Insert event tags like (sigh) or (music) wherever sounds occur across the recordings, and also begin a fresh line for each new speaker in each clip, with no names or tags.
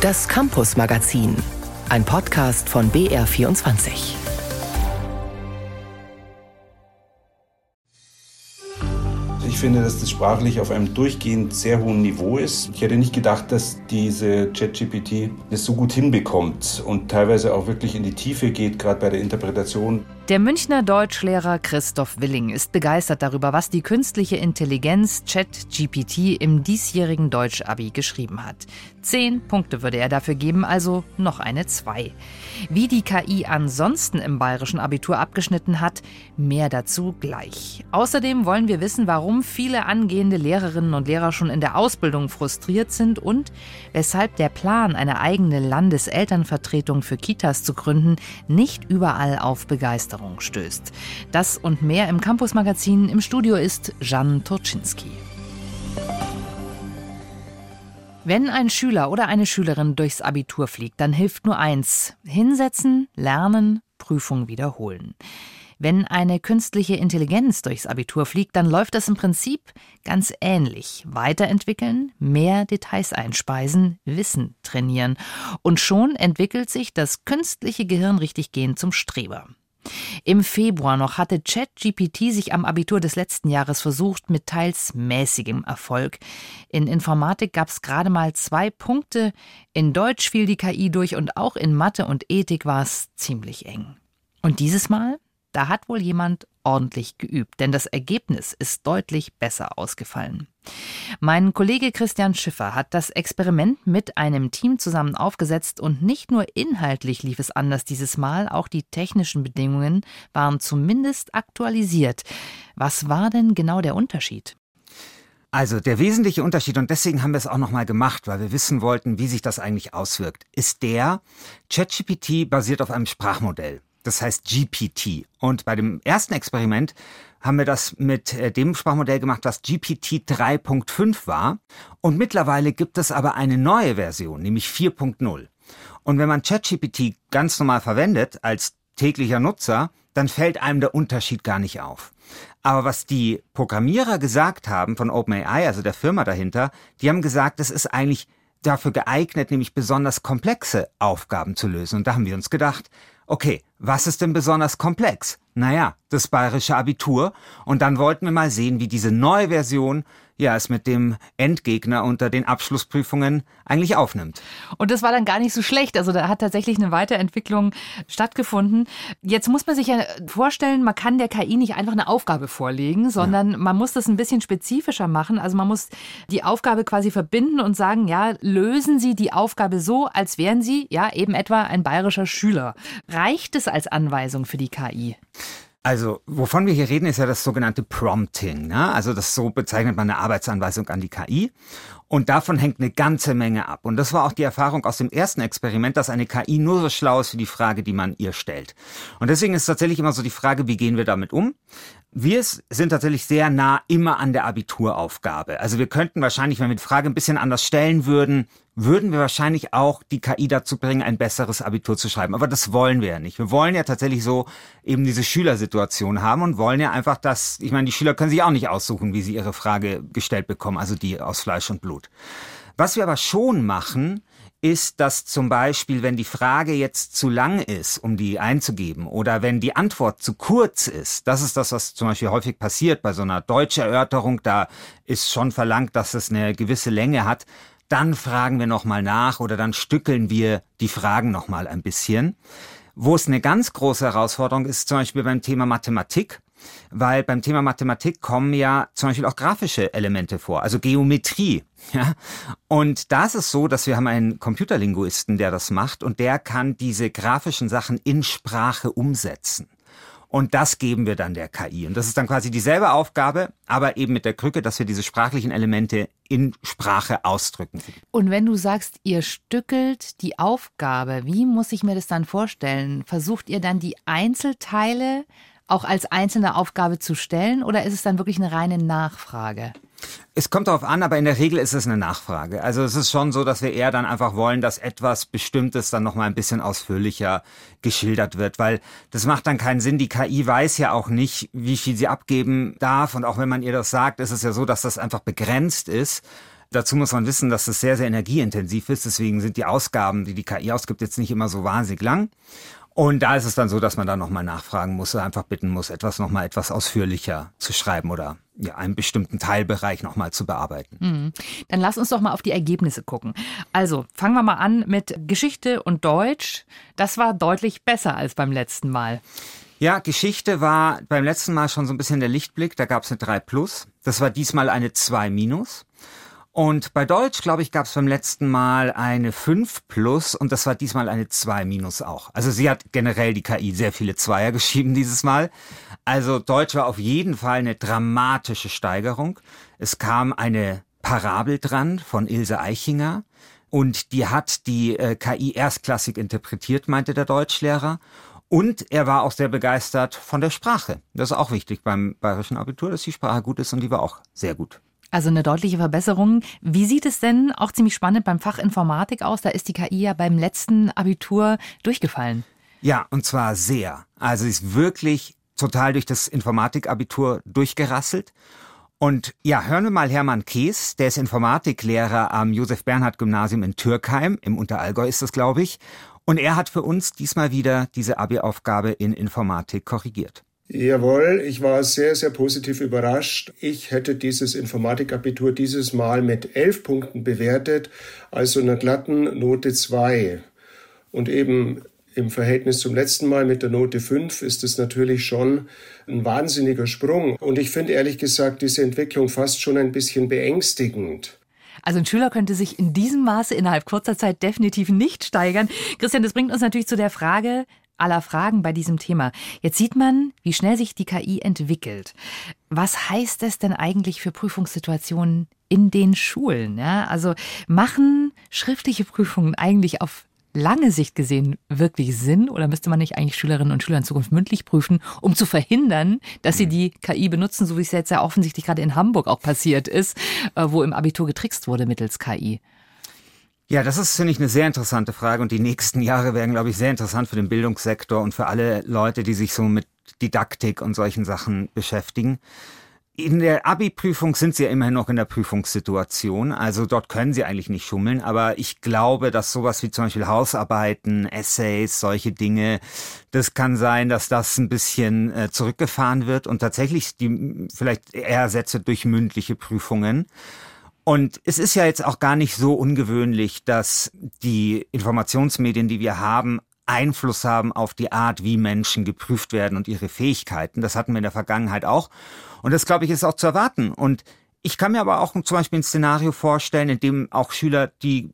Das Campus Magazin, ein Podcast von BR24.
Ich finde, dass das sprachlich auf einem durchgehend sehr hohen Niveau ist. Ich hätte nicht gedacht, dass diese ChatGPT das so gut hinbekommt und teilweise auch wirklich in die Tiefe geht, gerade bei der Interpretation.
Der Münchner Deutschlehrer Christoph Willing ist begeistert darüber, was die künstliche Intelligenz ChatGPT im diesjährigen Deutsch-Abi geschrieben hat. Zehn Punkte würde er dafür geben, also noch eine zwei. Wie die KI ansonsten im bayerischen Abitur abgeschnitten hat, mehr dazu gleich. Außerdem wollen wir wissen, warum viele angehende Lehrerinnen und Lehrer schon in der Ausbildung frustriert sind und weshalb der Plan, eine eigene Landeselternvertretung für Kitas zu gründen, nicht überall auf Begeisterung Begeisterung stößt. Das und mehr im Campus Magazin. Im Studio ist Jan Turczynski. Wenn ein Schüler oder eine Schülerin durchs Abitur fliegt, dann hilft nur eins: hinsetzen, lernen, Prüfung wiederholen. Wenn eine künstliche Intelligenz durchs Abitur fliegt, dann läuft das im Prinzip ganz ähnlich. Weiterentwickeln, mehr Details einspeisen, Wissen trainieren. Und schon entwickelt sich das künstliche Gehirn richtig gehend zum Streber. Im Februar noch hatte ChatGPT sich am Abitur des letzten Jahres versucht, mit teils mäßigem Erfolg. In Informatik gab es gerade mal zwei Punkte, in Deutsch fiel die KI durch und auch in Mathe und Ethik war es ziemlich eng. Und dieses Mal? Da hat wohl jemand ordentlich geübt, denn das Ergebnis ist deutlich besser ausgefallen. Mein Kollege Christian Schiffer hat das Experiment mit einem Team zusammen aufgesetzt und nicht nur inhaltlich lief es anders dieses Mal, auch die technischen Bedingungen waren zumindest aktualisiert. Was war denn genau der Unterschied?
Also der wesentliche Unterschied, und deswegen haben wir es auch nochmal gemacht, weil wir wissen wollten, wie sich das eigentlich auswirkt, ist der, ChatGPT basiert auf einem Sprachmodell. Das heißt GPT. Und bei dem ersten Experiment haben wir das mit äh, dem Sprachmodell gemacht, was GPT 3.5 war. Und mittlerweile gibt es aber eine neue Version, nämlich 4.0. Und wenn man ChatGPT ganz normal verwendet als täglicher Nutzer, dann fällt einem der Unterschied gar nicht auf. Aber was die Programmierer gesagt haben von OpenAI, also der Firma dahinter, die haben gesagt, es ist eigentlich dafür geeignet, nämlich besonders komplexe Aufgaben zu lösen. Und da haben wir uns gedacht, okay, was ist denn besonders komplex? Naja, das bayerische Abitur. Und dann wollten wir mal sehen, wie diese neue Version ja es mit dem Endgegner unter den Abschlussprüfungen eigentlich aufnimmt.
Und das war dann gar nicht so schlecht. Also da hat tatsächlich eine Weiterentwicklung stattgefunden. Jetzt muss man sich ja vorstellen, man kann der KI nicht einfach eine Aufgabe vorlegen, sondern ja. man muss das ein bisschen spezifischer machen. Also man muss die Aufgabe quasi verbinden und sagen, ja, lösen Sie die Aufgabe so, als wären Sie ja eben etwa ein bayerischer Schüler. Reicht es als Anweisung für die KI?
Also, wovon wir hier reden, ist ja das sogenannte Prompting. Ne? Also, das so bezeichnet man eine Arbeitsanweisung an die KI. Und davon hängt eine ganze Menge ab. Und das war auch die Erfahrung aus dem ersten Experiment, dass eine KI nur so schlau ist wie die Frage, die man ihr stellt. Und deswegen ist tatsächlich immer so die Frage, wie gehen wir damit um? Wir sind tatsächlich sehr nah immer an der Abituraufgabe. Also wir könnten wahrscheinlich, wenn wir die Frage ein bisschen anders stellen würden, würden wir wahrscheinlich auch die KI dazu bringen, ein besseres Abitur zu schreiben. Aber das wollen wir ja nicht. Wir wollen ja tatsächlich so eben diese Schülersituation haben und wollen ja einfach, dass, ich meine, die Schüler können sich auch nicht aussuchen, wie sie ihre Frage gestellt bekommen, also die aus Fleisch und Blut. Was wir aber schon machen, ist, dass zum Beispiel, wenn die Frage jetzt zu lang ist, um die einzugeben, oder wenn die Antwort zu kurz ist, das ist das, was zum Beispiel häufig passiert bei so einer deutschen Erörterung, da ist schon verlangt, dass es eine gewisse Länge hat, dann fragen wir nochmal nach oder dann stückeln wir die Fragen nochmal ein bisschen. Wo es eine ganz große Herausforderung ist, zum Beispiel beim Thema Mathematik, weil beim Thema Mathematik kommen ja zum Beispiel auch grafische Elemente vor, also Geometrie. (laughs) Ja? Und da ist es so, dass wir haben einen Computerlinguisten, der das macht und der kann diese grafischen Sachen in Sprache umsetzen. Und das geben wir dann der KI. Und das ist dann quasi dieselbe Aufgabe, aber eben mit der Krücke, dass wir diese sprachlichen Elemente in Sprache ausdrücken.
Und wenn du sagst, ihr stückelt die Aufgabe, wie muss ich mir das dann vorstellen? Versucht ihr dann die Einzelteile auch als einzelne Aufgabe zu stellen oder ist es dann wirklich eine reine Nachfrage?
Es kommt darauf an, aber in der Regel ist es eine Nachfrage. Also es ist schon so, dass wir eher dann einfach wollen, dass etwas Bestimmtes dann nochmal ein bisschen ausführlicher geschildert wird, weil das macht dann keinen Sinn. Die KI weiß ja auch nicht, wie viel sie abgeben darf und auch wenn man ihr das sagt, ist es ja so, dass das einfach begrenzt ist. Dazu muss man wissen, dass es sehr, sehr energieintensiv ist. Deswegen sind die Ausgaben, die die KI ausgibt, jetzt nicht immer so wahnsinnig lang. Und da ist es dann so, dass man da nochmal nachfragen muss, einfach bitten muss, etwas nochmal etwas ausführlicher zu schreiben oder ja, einen bestimmten Teilbereich nochmal zu bearbeiten.
Mhm. Dann lass uns doch mal auf die Ergebnisse gucken. Also fangen wir mal an mit Geschichte und Deutsch. Das war deutlich besser als beim letzten Mal.
Ja, Geschichte war beim letzten Mal schon so ein bisschen der Lichtblick. Da gab es eine 3 plus. Das war diesmal eine 2 minus. Und bei Deutsch, glaube ich, gab es beim letzten Mal eine 5 plus und das war diesmal eine 2 minus auch. Also sie hat generell die KI sehr viele Zweier (laughs) geschrieben dieses Mal. Also Deutsch war auf jeden Fall eine dramatische Steigerung. Es kam eine Parabel dran von Ilse Eichinger und die hat die äh, KI erstklassig interpretiert, meinte der Deutschlehrer. Und er war auch sehr begeistert von der Sprache. Das ist auch wichtig beim bayerischen Abitur, dass die Sprache gut ist und die war auch sehr gut.
Also eine deutliche Verbesserung. Wie sieht es denn, auch ziemlich spannend, beim Fach Informatik aus? Da ist die KI ja beim letzten Abitur durchgefallen.
Ja, und zwar sehr. Also sie ist wirklich total durch das Informatikabitur durchgerasselt. Und ja, hören wir mal Hermann Kees, der ist Informatiklehrer am Josef Bernhard Gymnasium in Türkheim, im Unterallgäu ist das, glaube ich. Und er hat für uns diesmal wieder diese Abi-Aufgabe in Informatik korrigiert.
Jawohl, ich war sehr, sehr positiv überrascht. Ich hätte dieses Informatikabitur dieses Mal mit elf Punkten bewertet, also einer glatten Note zwei. Und eben im Verhältnis zum letzten Mal mit der Note 5 ist es natürlich schon ein wahnsinniger Sprung. Und ich finde ehrlich gesagt diese Entwicklung fast schon ein bisschen beängstigend.
Also ein Schüler könnte sich in diesem Maße innerhalb kurzer Zeit definitiv nicht steigern. Christian, das bringt uns natürlich zu der Frage, aller Fragen bei diesem Thema. Jetzt sieht man, wie schnell sich die KI entwickelt. Was heißt es denn eigentlich für Prüfungssituationen in den Schulen? Ja, also machen schriftliche Prüfungen eigentlich auf lange Sicht gesehen wirklich Sinn oder müsste man nicht eigentlich Schülerinnen und Schüler in Zukunft mündlich prüfen, um zu verhindern, dass sie die KI benutzen, so wie es jetzt ja offensichtlich gerade in Hamburg auch passiert ist, äh, wo im Abitur getrickst wurde mittels KI?
Ja, das ist, finde ich, eine sehr interessante Frage und die nächsten Jahre werden, glaube ich, sehr interessant für den Bildungssektor und für alle Leute, die sich so mit Didaktik und solchen Sachen beschäftigen. In der Abi-Prüfung sind sie ja immerhin noch in der Prüfungssituation, also dort können sie eigentlich nicht schummeln, aber ich glaube, dass sowas wie zum Beispiel Hausarbeiten, Essays, solche Dinge, das kann sein, dass das ein bisschen äh, zurückgefahren wird und tatsächlich die vielleicht eher ersetzt durch mündliche Prüfungen. Und es ist ja jetzt auch gar nicht so ungewöhnlich, dass die Informationsmedien, die wir haben, Einfluss haben auf die Art, wie Menschen geprüft werden und ihre Fähigkeiten. Das hatten wir in der Vergangenheit auch. Und das, glaube ich, ist auch zu erwarten. Und ich kann mir aber auch zum Beispiel ein Szenario vorstellen, in dem auch Schüler die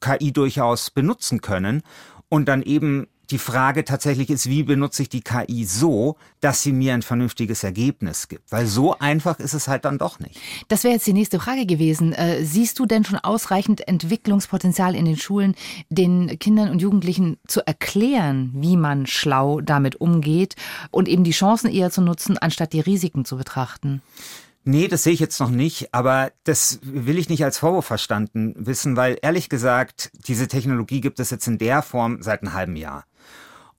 KI durchaus benutzen können und dann eben die Frage tatsächlich ist, wie benutze ich die KI so, dass sie mir ein vernünftiges Ergebnis gibt? Weil so einfach ist es halt dann doch nicht.
Das wäre jetzt die nächste Frage gewesen. Äh, siehst du denn schon ausreichend Entwicklungspotenzial in den Schulen, den Kindern und Jugendlichen zu erklären, wie man schlau damit umgeht und eben die Chancen eher zu nutzen, anstatt die Risiken zu betrachten?
Nee, das sehe ich jetzt noch nicht, aber das will ich nicht als Vorwurf verstanden wissen, weil ehrlich gesagt, diese Technologie gibt es jetzt in der Form seit einem halben Jahr.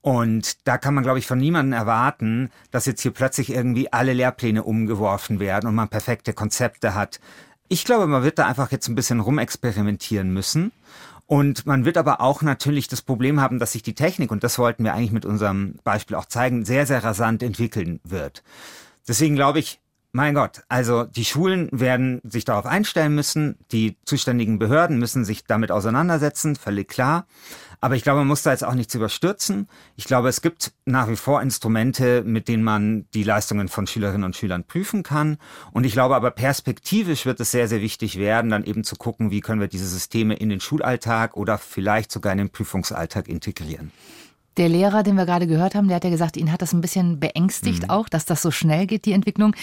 Und da kann man, glaube ich, von niemandem erwarten, dass jetzt hier plötzlich irgendwie alle Lehrpläne umgeworfen werden und man perfekte Konzepte hat. Ich glaube, man wird da einfach jetzt ein bisschen rumexperimentieren müssen. Und man wird aber auch natürlich das Problem haben, dass sich die Technik, und das wollten wir eigentlich mit unserem Beispiel auch zeigen, sehr, sehr rasant entwickeln wird. Deswegen glaube ich, mein Gott, also die Schulen werden sich darauf einstellen müssen, die zuständigen Behörden müssen sich damit auseinandersetzen, völlig klar. Aber ich glaube, man muss da jetzt auch nichts überstürzen. Ich glaube, es gibt nach wie vor Instrumente, mit denen man die Leistungen von Schülerinnen und Schülern prüfen kann. Und ich glaube aber perspektivisch wird es sehr, sehr wichtig werden, dann eben zu gucken, wie können wir diese Systeme in den Schulalltag oder vielleicht sogar in den Prüfungsalltag integrieren.
Der Lehrer, den wir gerade gehört haben, der hat ja gesagt, ihn hat das ein bisschen beängstigt mhm. auch, dass das so schnell geht, die Entwicklung.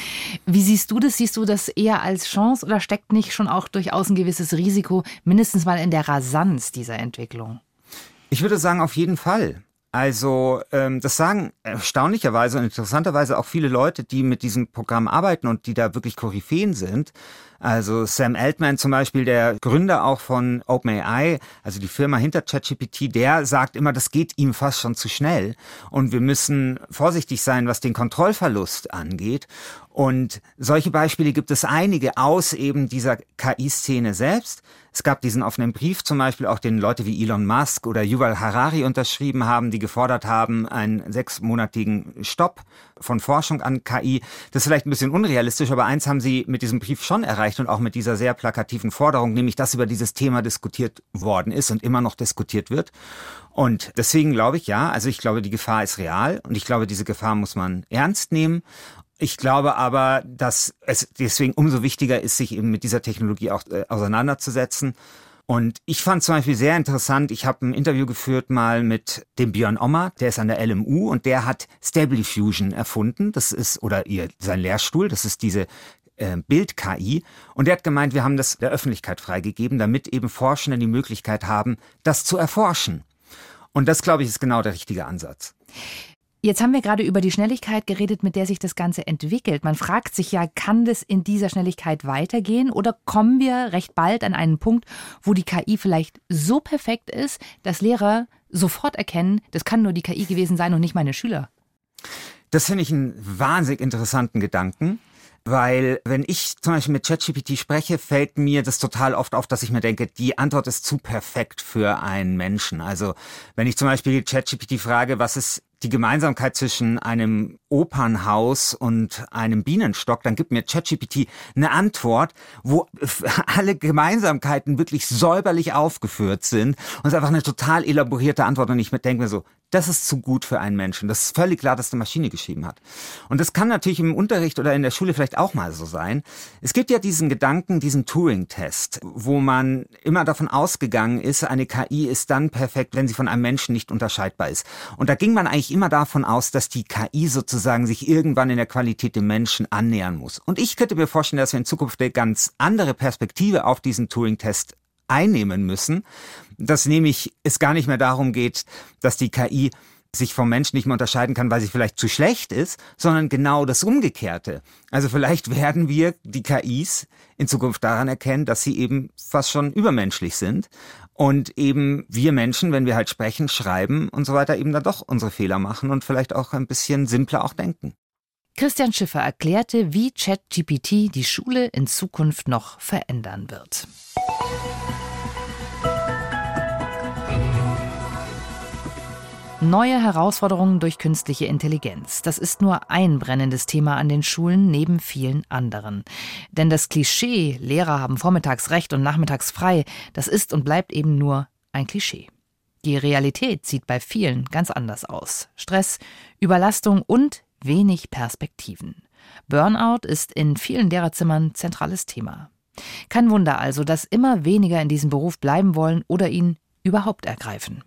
Wie siehst du das? Siehst du das eher als Chance oder steckt nicht schon auch durchaus ein gewisses Risiko, mindestens mal in der Rasanz dieser Entwicklung?
Ich würde sagen, auf jeden Fall. Also ähm, das sagen erstaunlicherweise und interessanterweise auch viele Leute, die mit diesem Programm arbeiten und die da wirklich Koryphäen sind. Also Sam Altman zum Beispiel, der Gründer auch von OpenAI, also die Firma hinter ChatGPT, der sagt immer, das geht ihm fast schon zu schnell und wir müssen vorsichtig sein, was den Kontrollverlust angeht. Und solche Beispiele gibt es einige aus eben dieser KI-Szene selbst. Es gab diesen offenen Brief zum Beispiel, auch den Leute wie Elon Musk oder Yuval Harari unterschrieben haben, die gefordert haben, einen sechsmonatigen Stopp von Forschung an KI. Das ist vielleicht ein bisschen unrealistisch, aber eins haben sie mit diesem Brief schon erreicht und auch mit dieser sehr plakativen Forderung, nämlich dass über dieses Thema diskutiert worden ist und immer noch diskutiert wird. Und deswegen glaube ich, ja, also ich glaube, die Gefahr ist real und ich glaube, diese Gefahr muss man ernst nehmen. Ich glaube aber, dass es deswegen umso wichtiger ist, sich eben mit dieser Technologie auch äh, auseinanderzusetzen. Und ich fand zum Beispiel sehr interessant, ich habe ein Interview geführt mal mit dem Björn Ommer, der ist an der LMU und der hat Stable Diffusion erfunden. Das ist, oder ihr, sein Lehrstuhl, das ist diese äh, Bild-KI. Und er hat gemeint, wir haben das der Öffentlichkeit freigegeben, damit eben Forschende die Möglichkeit haben, das zu erforschen. Und das, glaube ich, ist genau der richtige Ansatz.
Jetzt haben wir gerade über die Schnelligkeit geredet, mit der sich das Ganze entwickelt. Man fragt sich ja, kann das in dieser Schnelligkeit weitergehen oder kommen wir recht bald an einen Punkt, wo die KI vielleicht so perfekt ist, dass Lehrer sofort erkennen, das kann nur die KI gewesen sein und nicht meine Schüler?
Das finde ich einen wahnsinnig interessanten Gedanken. Weil wenn ich zum Beispiel mit ChatGPT spreche, fällt mir das total oft auf, dass ich mir denke, die Antwort ist zu perfekt für einen Menschen. Also wenn ich zum Beispiel ChatGPT frage, was ist die Gemeinsamkeit zwischen einem Opernhaus und einem Bienenstock, dann gibt mir ChatGPT eine Antwort, wo (laughs) alle Gemeinsamkeiten wirklich säuberlich aufgeführt sind und es ist einfach eine total elaborierte Antwort und ich denke mir so, das ist zu gut für einen Menschen. Das ist völlig klar, dass eine Maschine geschrieben hat. Und das kann natürlich im Unterricht oder in der Schule vielleicht auch mal so sein. Es gibt ja diesen Gedanken, diesen Turing-Test, wo man immer davon ausgegangen ist, eine KI ist dann perfekt, wenn sie von einem Menschen nicht unterscheidbar ist. Und da ging man eigentlich immer davon aus, dass die KI sozusagen sich irgendwann in der Qualität dem Menschen annähern muss. Und ich könnte mir vorstellen, dass wir in Zukunft eine ganz andere Perspektive auf diesen Turing-Test einnehmen müssen, dass nämlich es gar nicht mehr darum geht, dass die KI sich vom Menschen nicht mehr unterscheiden kann, weil sie vielleicht zu schlecht ist, sondern genau das Umgekehrte. Also vielleicht (laughs) werden wir die KIs in Zukunft daran erkennen, dass sie eben fast schon übermenschlich sind und eben wir Menschen, wenn wir halt sprechen, schreiben und so weiter, eben dann doch unsere Fehler machen und vielleicht auch ein bisschen simpler auch denken.
Christian Schiffer erklärte, wie ChatGPT die Schule in Zukunft noch verändern wird. Neue Herausforderungen durch künstliche Intelligenz. Das ist nur ein brennendes Thema an den Schulen neben vielen anderen. Denn das Klischee, Lehrer haben vormittags recht und nachmittags frei, das ist und bleibt eben nur ein Klischee. Die Realität sieht bei vielen ganz anders aus. Stress, Überlastung und wenig Perspektiven. Burnout ist in vielen Lehrerzimmern zentrales Thema. Kein Wunder also, dass immer weniger in diesem Beruf bleiben wollen oder ihn überhaupt ergreifen.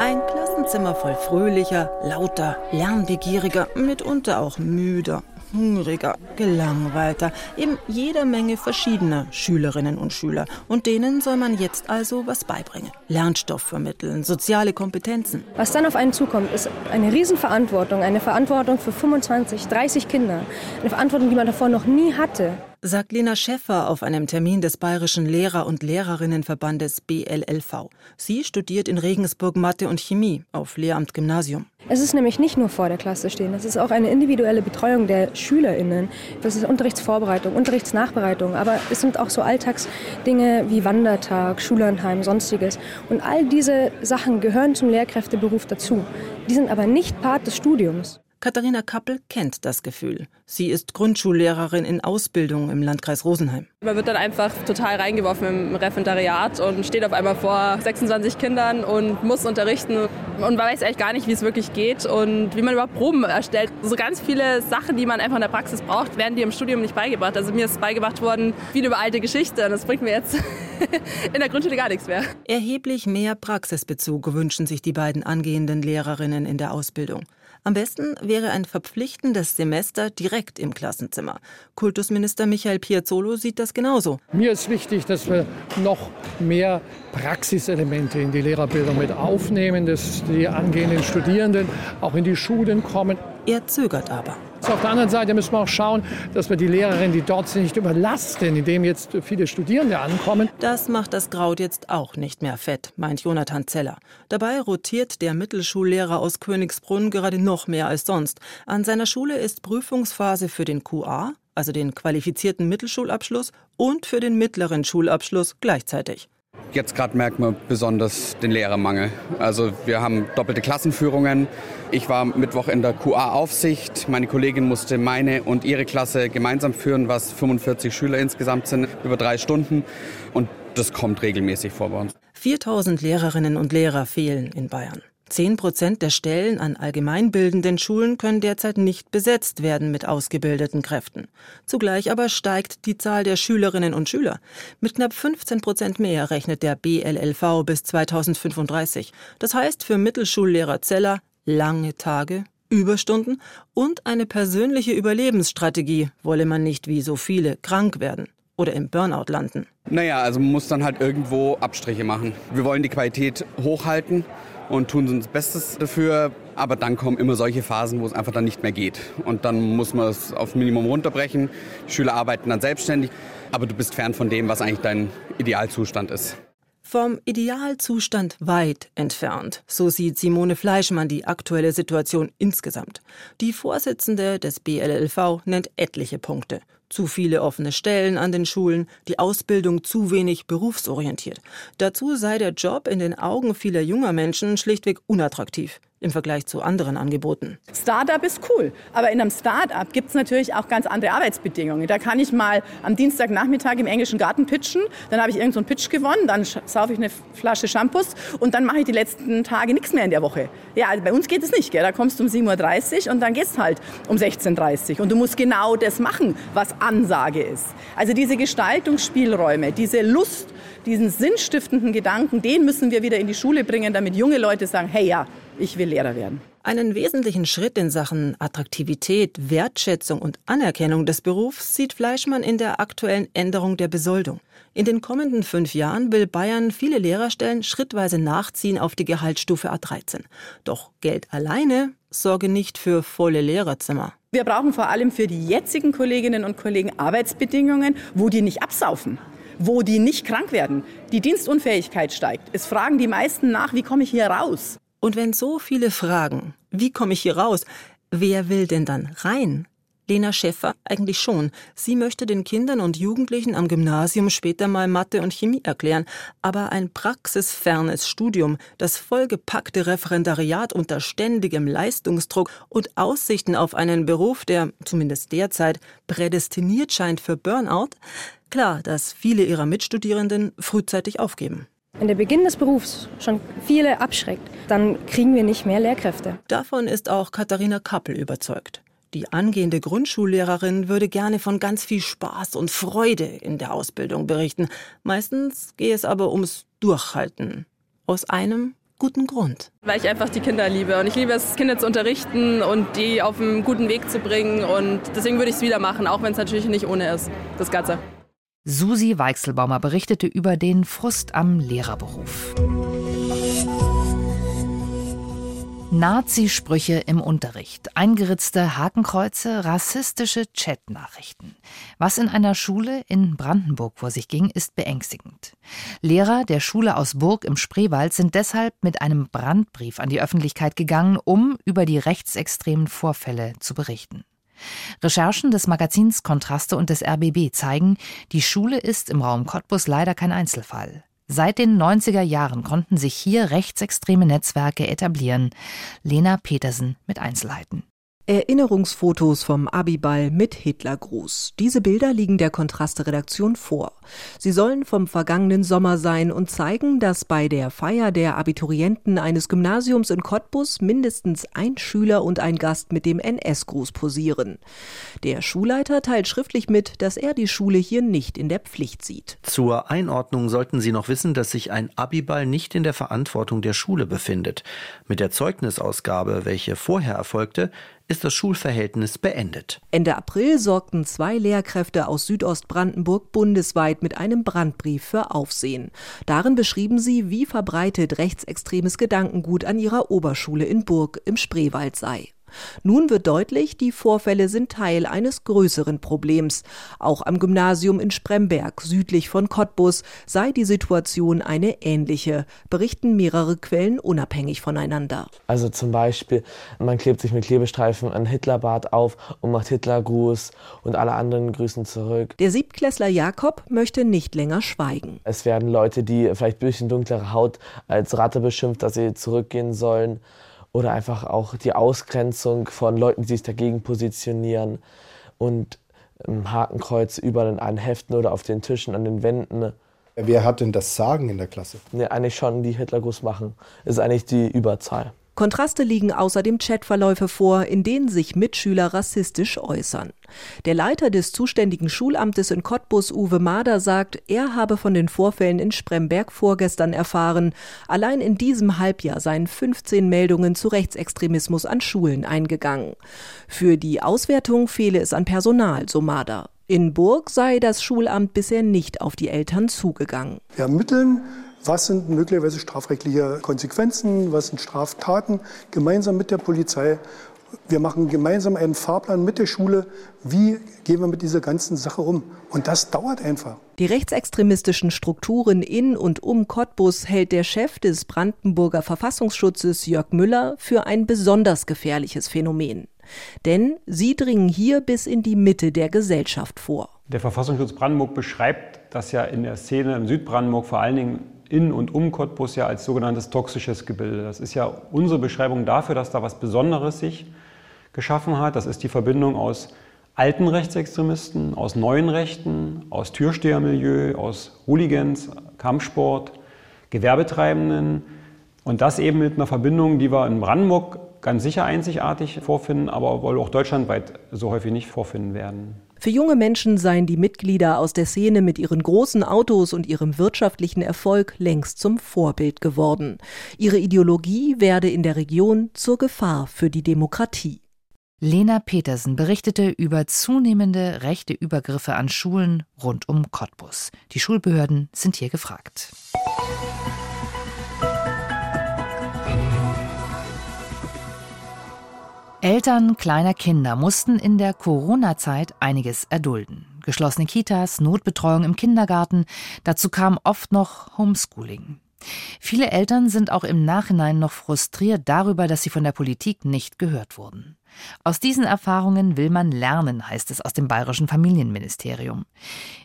Ein Klassenzimmer voll fröhlicher, lauter, lernbegieriger, mitunter auch müder, hungriger, gelangweilter, eben jeder Menge verschiedener Schülerinnen und Schüler. Und denen soll man jetzt also was beibringen. Lernstoff vermitteln, soziale Kompetenzen.
Was dann auf einen zukommt, ist eine Riesenverantwortung. Eine Verantwortung für 25, 30 Kinder. Eine Verantwortung, die man davor noch nie hatte
sagt Lena Schäffer auf einem Termin des Bayerischen Lehrer- und Lehrerinnenverbandes BLLV. Sie studiert in Regensburg Mathe und Chemie auf Lehramt Gymnasium.
Es ist nämlich nicht nur vor der Klasse stehen, es ist auch eine individuelle Betreuung der SchülerInnen. Das ist Unterrichtsvorbereitung, Unterrichtsnachbereitung, aber es sind auch so Alltagsdinge wie Wandertag, Schullandheim, sonstiges. Und all diese Sachen gehören zum Lehrkräfteberuf dazu. Die sind aber nicht Part des Studiums.
Katharina Kappel kennt das Gefühl. Sie ist Grundschullehrerin in Ausbildung im Landkreis Rosenheim.
Man wird dann einfach total reingeworfen im Referendariat und steht auf einmal vor 26 Kindern und muss unterrichten und weiß eigentlich gar nicht, wie es wirklich geht und wie man überhaupt Proben erstellt. So ganz viele Sachen, die man einfach in der Praxis braucht, werden dir im Studium nicht beigebracht. Also mir ist beigebracht worden, viel über alte Geschichte und das bringt mir jetzt (laughs) in der Grundschule gar nichts mehr.
Erheblich mehr Praxisbezug wünschen sich die beiden angehenden Lehrerinnen in der Ausbildung. Am besten wäre ein verpflichtendes Semester direkt im Klassenzimmer. Kultusminister Michael Piazzolo sieht das genauso.
Mir ist wichtig, dass wir noch mehr Praxiselemente in die Lehrerbildung mit aufnehmen, dass die angehenden Studierenden auch in die Schulen kommen.
Er zögert aber.
Auf der anderen Seite müssen wir auch schauen, dass wir die Lehrerinnen, die dort sind, nicht überlasten, indem jetzt viele Studierende ankommen.
Das macht das Kraut jetzt auch nicht mehr fett, meint Jonathan Zeller. Dabei rotiert der Mittelschullehrer aus Königsbrunn gerade noch mehr als sonst. An seiner Schule ist Prüfungsphase für den QA, also den qualifizierten Mittelschulabschluss, und für den mittleren Schulabschluss gleichzeitig.
Jetzt gerade merkt man besonders den Lehrermangel. Also wir haben doppelte Klassenführungen. Ich war Mittwoch in der QA-Aufsicht. Meine Kollegin musste meine und ihre Klasse gemeinsam führen, was 45 Schüler insgesamt sind, über drei Stunden. Und das kommt regelmäßig vor bei uns.
4000 Lehrerinnen und Lehrer fehlen in Bayern. Zehn Prozent der Stellen an allgemeinbildenden Schulen können derzeit nicht besetzt werden mit ausgebildeten Kräften. Zugleich aber steigt die Zahl der Schülerinnen und Schüler. Mit knapp 15 Prozent mehr rechnet der BLLV bis 2035. Das heißt für Mittelschullehrer Zeller lange Tage, Überstunden und eine persönliche Überlebensstrategie wolle man nicht wie so viele krank werden oder im Burnout landen.
Naja, also man muss dann halt irgendwo Abstriche machen. Wir wollen die Qualität hochhalten und tun uns Bestes dafür. Aber dann kommen immer solche Phasen, wo es einfach dann nicht mehr geht. Und dann muss man es aufs Minimum runterbrechen. Die Schüler arbeiten dann selbstständig. Aber du bist fern von dem, was eigentlich dein Idealzustand ist.
Vom Idealzustand weit entfernt. So sieht Simone Fleischmann die aktuelle Situation insgesamt. Die Vorsitzende des BLLV nennt etliche Punkte. Zu viele offene Stellen an den Schulen, die Ausbildung zu wenig berufsorientiert. Dazu sei der Job in den Augen vieler junger Menschen schlichtweg unattraktiv im Vergleich zu anderen Angeboten.
Startup ist cool, aber in einem Startup gibt es natürlich auch ganz andere Arbeitsbedingungen. Da kann ich mal am Dienstagnachmittag im englischen Garten pitchen, dann habe ich irgendeinen so Pitch gewonnen, dann saufe ich eine Flasche Shampoos und dann mache ich die letzten Tage nichts mehr in der Woche. Ja, also bei uns geht es nicht. Gell? Da kommst du um 7.30 Uhr und dann gehst halt um 16.30 Uhr und du musst genau das machen, was Ansage ist. Also diese Gestaltungsspielräume, diese Lust, diesen sinnstiftenden Gedanken, den müssen wir wieder in die Schule bringen, damit junge Leute sagen, hey ja, ich will Lehrer werden.
Einen wesentlichen Schritt in Sachen Attraktivität, Wertschätzung und Anerkennung des Berufs sieht Fleischmann in der aktuellen Änderung der Besoldung. In den kommenden fünf Jahren will Bayern viele Lehrerstellen schrittweise nachziehen auf die Gehaltsstufe A13. Doch Geld alleine sorge nicht für volle Lehrerzimmer.
Wir brauchen vor allem für die jetzigen Kolleginnen und Kollegen Arbeitsbedingungen, wo die nicht absaufen wo die nicht krank werden. Die Dienstunfähigkeit steigt. Es fragen die meisten nach, wie komme ich hier raus?
Und wenn so viele fragen, wie komme ich hier raus, wer will denn dann rein? Lena Schäffer eigentlich schon. Sie möchte den Kindern und Jugendlichen am Gymnasium später mal Mathe und Chemie erklären. Aber ein praxisfernes Studium, das vollgepackte Referendariat unter ständigem Leistungsdruck und Aussichten auf einen Beruf, der zumindest derzeit prädestiniert scheint für Burnout, klar, dass viele ihrer Mitstudierenden frühzeitig aufgeben.
Wenn der Beginn des Berufs schon viele abschreckt, dann kriegen wir nicht mehr Lehrkräfte.
Davon ist auch Katharina Kappel überzeugt. Die angehende Grundschullehrerin würde gerne von ganz viel Spaß und Freude in der Ausbildung berichten. Meistens gehe es aber ums Durchhalten. Aus einem guten Grund.
Weil ich einfach die Kinder liebe und ich liebe es, Kinder zu unterrichten und die auf einen guten Weg zu bringen. Und deswegen würde ich es wieder machen, auch wenn es natürlich nicht ohne ist, das Ganze.
Susi Weichselbaumer berichtete über den Frust am Lehrerberuf. Nazi-Sprüche im Unterricht, eingeritzte Hakenkreuze, rassistische Chatnachrichten. Was in einer Schule in Brandenburg vor sich ging, ist beängstigend. Lehrer der Schule aus Burg im Spreewald sind deshalb mit einem Brandbrief an die Öffentlichkeit gegangen, um über die rechtsextremen Vorfälle zu berichten. Recherchen des Magazins Kontraste und des RBB zeigen, die Schule ist im Raum Cottbus leider kein Einzelfall. Seit den 90er Jahren konnten sich hier rechtsextreme Netzwerke etablieren. Lena Petersen mit Einzelheiten.
Erinnerungsfotos vom Abiball mit Hitlergruß. Diese Bilder liegen der Kontraste-Redaktion vor. Sie sollen vom vergangenen Sommer sein und zeigen, dass bei der Feier der Abiturienten eines Gymnasiums in Cottbus mindestens ein Schüler und ein Gast mit dem NS-Gruß posieren. Der Schulleiter teilt schriftlich mit, dass er die Schule hier nicht in der Pflicht sieht.
Zur Einordnung sollten Sie noch wissen, dass sich ein Abiball nicht in der Verantwortung der Schule befindet. Mit der Zeugnisausgabe, welche vorher erfolgte, ist das Schulverhältnis beendet.
Ende April sorgten zwei Lehrkräfte aus Südostbrandenburg bundesweit mit einem Brandbrief für Aufsehen. Darin beschrieben sie, wie verbreitet rechtsextremes Gedankengut an ihrer Oberschule in Burg im Spreewald sei. Nun wird deutlich, die Vorfälle sind Teil eines größeren Problems. Auch am Gymnasium in Spremberg, südlich von Cottbus, sei die Situation eine ähnliche, berichten mehrere Quellen unabhängig voneinander.
Also zum Beispiel, man klebt sich mit Klebestreifen ein Hitlerbart auf und macht Hitlergruß und alle anderen grüßen zurück.
Der Siebtklässler Jakob möchte nicht länger schweigen.
Es werden Leute, die vielleicht ein bisschen dunklere Haut als Ratte beschimpft, dass sie zurückgehen sollen oder einfach auch die Ausgrenzung von Leuten, die sich dagegen positionieren und ein Hakenkreuz überall in allen Heften oder auf den Tischen, an den Wänden.
Wer hat denn das Sagen in der Klasse?
Ne, eigentlich schon die Hitlergruß machen. Ist eigentlich die Überzahl.
Kontraste liegen außerdem Chatverläufe vor, in denen sich Mitschüler rassistisch äußern. Der Leiter des zuständigen Schulamtes in Cottbus, Uwe Mader, sagt, er habe von den Vorfällen in Spremberg vorgestern erfahren. Allein in diesem Halbjahr seien 15 Meldungen zu Rechtsextremismus an Schulen eingegangen. Für die Auswertung fehle es an Personal, so Mader. In Burg sei das Schulamt bisher nicht auf die Eltern zugegangen.
Wir ermitteln was sind möglicherweise strafrechtliche Konsequenzen, was sind Straftaten, gemeinsam mit der Polizei. Wir machen gemeinsam einen Fahrplan mit der Schule, wie gehen wir mit dieser ganzen Sache um. Und das dauert einfach.
Die rechtsextremistischen Strukturen in und um Cottbus hält der Chef des Brandenburger Verfassungsschutzes Jörg Müller für ein besonders gefährliches Phänomen. Denn sie dringen hier bis in die Mitte der Gesellschaft vor.
Der Verfassungsschutz Brandenburg beschreibt das ja in der Szene im Südbrandenburg vor allen Dingen in und um Cottbus ja als sogenanntes toxisches Gebilde. Das ist ja unsere Beschreibung dafür, dass da was Besonderes sich geschaffen hat. Das ist die Verbindung aus alten Rechtsextremisten, aus neuen Rechten, aus Türstehermilieu, aus Hooligans, Kampfsport, Gewerbetreibenden. Und das eben mit einer Verbindung, die wir in Brandenburg ganz sicher einzigartig vorfinden, aber wohl auch deutschlandweit so häufig nicht vorfinden werden.
Für junge Menschen seien die Mitglieder aus der Szene mit ihren großen Autos und ihrem wirtschaftlichen Erfolg längst zum Vorbild geworden. Ihre Ideologie werde in der Region zur Gefahr für die Demokratie.
Lena Petersen berichtete über zunehmende rechte Übergriffe an Schulen rund um Cottbus. Die Schulbehörden sind hier gefragt. Eltern kleiner Kinder mussten in der Corona-Zeit einiges erdulden. Geschlossene Kitas, Notbetreuung im Kindergarten, dazu kam oft noch Homeschooling. Viele Eltern sind auch im Nachhinein noch frustriert darüber, dass sie von der Politik nicht gehört wurden. Aus diesen Erfahrungen will man lernen, heißt es aus dem bayerischen Familienministerium.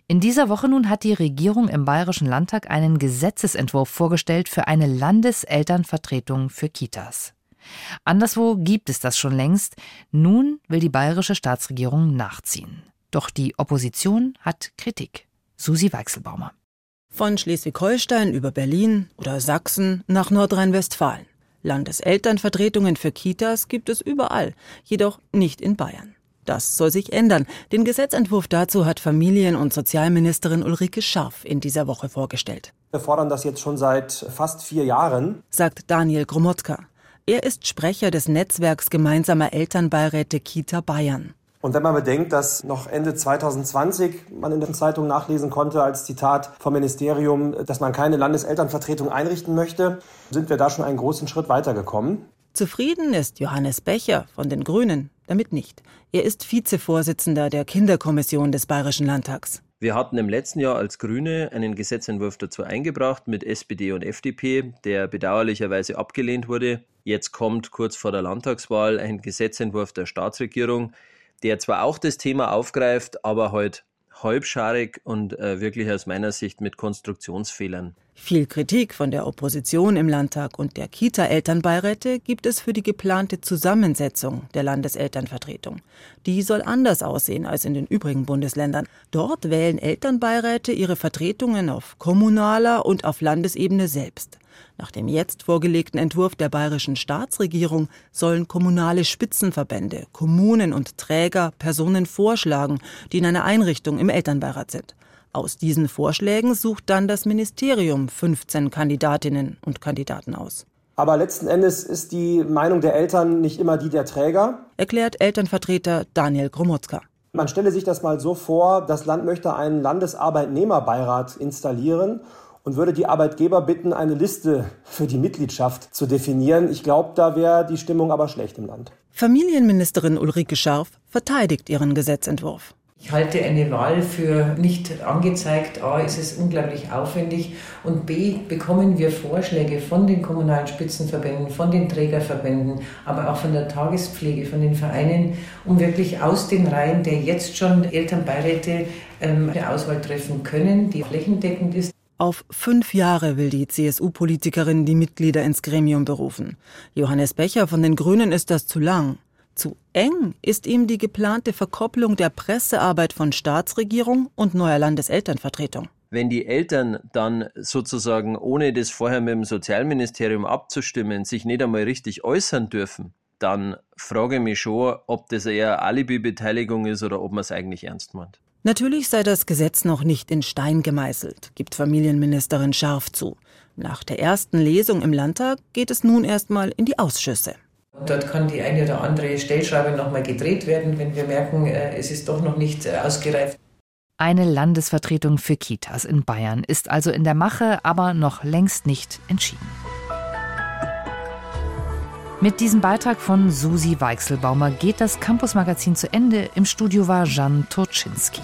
In dieser Woche nun hat die Regierung im Bayerischen Landtag einen Gesetzesentwurf vorgestellt für eine Landeselternvertretung für Kitas. Anderswo gibt es das schon längst. Nun will die bayerische Staatsregierung nachziehen. Doch die Opposition hat Kritik. Susi Weichselbaumer.
Von Schleswig-Holstein über Berlin oder Sachsen nach Nordrhein-Westfalen. Landeselternvertretungen für Kitas gibt es überall, jedoch nicht in Bayern. Das soll sich ändern. Den Gesetzentwurf dazu hat Familien- und Sozialministerin Ulrike Scharf in dieser Woche vorgestellt.
Wir fordern das jetzt schon seit fast vier Jahren,
sagt Daniel Gromotka. Er ist Sprecher des Netzwerks gemeinsamer Elternbeiräte Kita Bayern.
Und wenn man bedenkt, dass noch Ende 2020 man in den Zeitungen nachlesen konnte als Zitat vom Ministerium, dass man keine Landeselternvertretung einrichten möchte, sind wir da schon einen großen Schritt weitergekommen.
Zufrieden ist Johannes Becher von den Grünen damit nicht. Er ist Vizevorsitzender der Kinderkommission des Bayerischen Landtags.
Wir hatten im letzten Jahr als Grüne einen Gesetzentwurf dazu eingebracht mit SPD und FDP, der bedauerlicherweise abgelehnt wurde. Jetzt kommt kurz vor der Landtagswahl ein Gesetzentwurf der Staatsregierung, der zwar auch das Thema aufgreift, aber heute halbscharig und äh, wirklich aus meiner Sicht mit Konstruktionsfehlern.
Viel Kritik von der Opposition im Landtag und der Kita-Elternbeiräte gibt es für die geplante Zusammensetzung der Landeselternvertretung. Die soll anders aussehen als in den übrigen Bundesländern. Dort wählen Elternbeiräte ihre Vertretungen auf kommunaler und auf Landesebene selbst. Nach dem jetzt vorgelegten Entwurf der bayerischen Staatsregierung sollen kommunale Spitzenverbände, Kommunen und Träger Personen vorschlagen, die in einer Einrichtung im Elternbeirat sind. Aus diesen Vorschlägen sucht dann das Ministerium 15 Kandidatinnen und Kandidaten aus.
Aber letzten Endes ist die Meinung der Eltern nicht immer die der Träger,
erklärt Elternvertreter Daniel Gromotzka.
Man stelle sich das mal so vor, das Land möchte einen Landesarbeitnehmerbeirat installieren und würde die Arbeitgeber bitten, eine Liste für die Mitgliedschaft zu definieren. Ich glaube, da wäre die Stimmung aber schlecht im Land.
Familienministerin Ulrike Scharf verteidigt ihren Gesetzentwurf.
Ich halte eine Wahl für nicht angezeigt. A, ist es unglaublich aufwendig und B, bekommen wir Vorschläge von den kommunalen Spitzenverbänden, von den Trägerverbänden, aber auch von der Tagespflege, von den Vereinen, um wirklich aus den Reihen der jetzt schon Elternbeiräte ähm, eine Auswahl treffen können, die flächendeckend ist.
Auf fünf Jahre will die CSU-Politikerin die Mitglieder ins Gremium berufen. Johannes Becher von den Grünen ist das zu lang. Eng ist ihm die geplante Verkopplung der Pressearbeit von Staatsregierung und neuer Landeselternvertretung.
Wenn die Eltern dann sozusagen, ohne das vorher mit dem Sozialministerium abzustimmen, sich nicht einmal richtig äußern dürfen, dann frage ich mich schon, ob das eher Alibi-Beteiligung ist oder ob man es eigentlich ernst meint.
Natürlich sei das Gesetz noch nicht in Stein gemeißelt, gibt Familienministerin Scharf zu. Nach der ersten Lesung im Landtag geht es nun erstmal in die Ausschüsse.
Dort kann die eine oder andere Stellschraube nochmal gedreht werden, wenn wir merken, äh, es ist doch noch nicht äh, ausgereift.
Eine Landesvertretung für Kitas in Bayern ist also in der Mache, aber noch längst nicht entschieden. Mit diesem Beitrag von Susi Weichselbaumer geht das Campus-Magazin zu Ende. Im Studio war Jan Turczynski.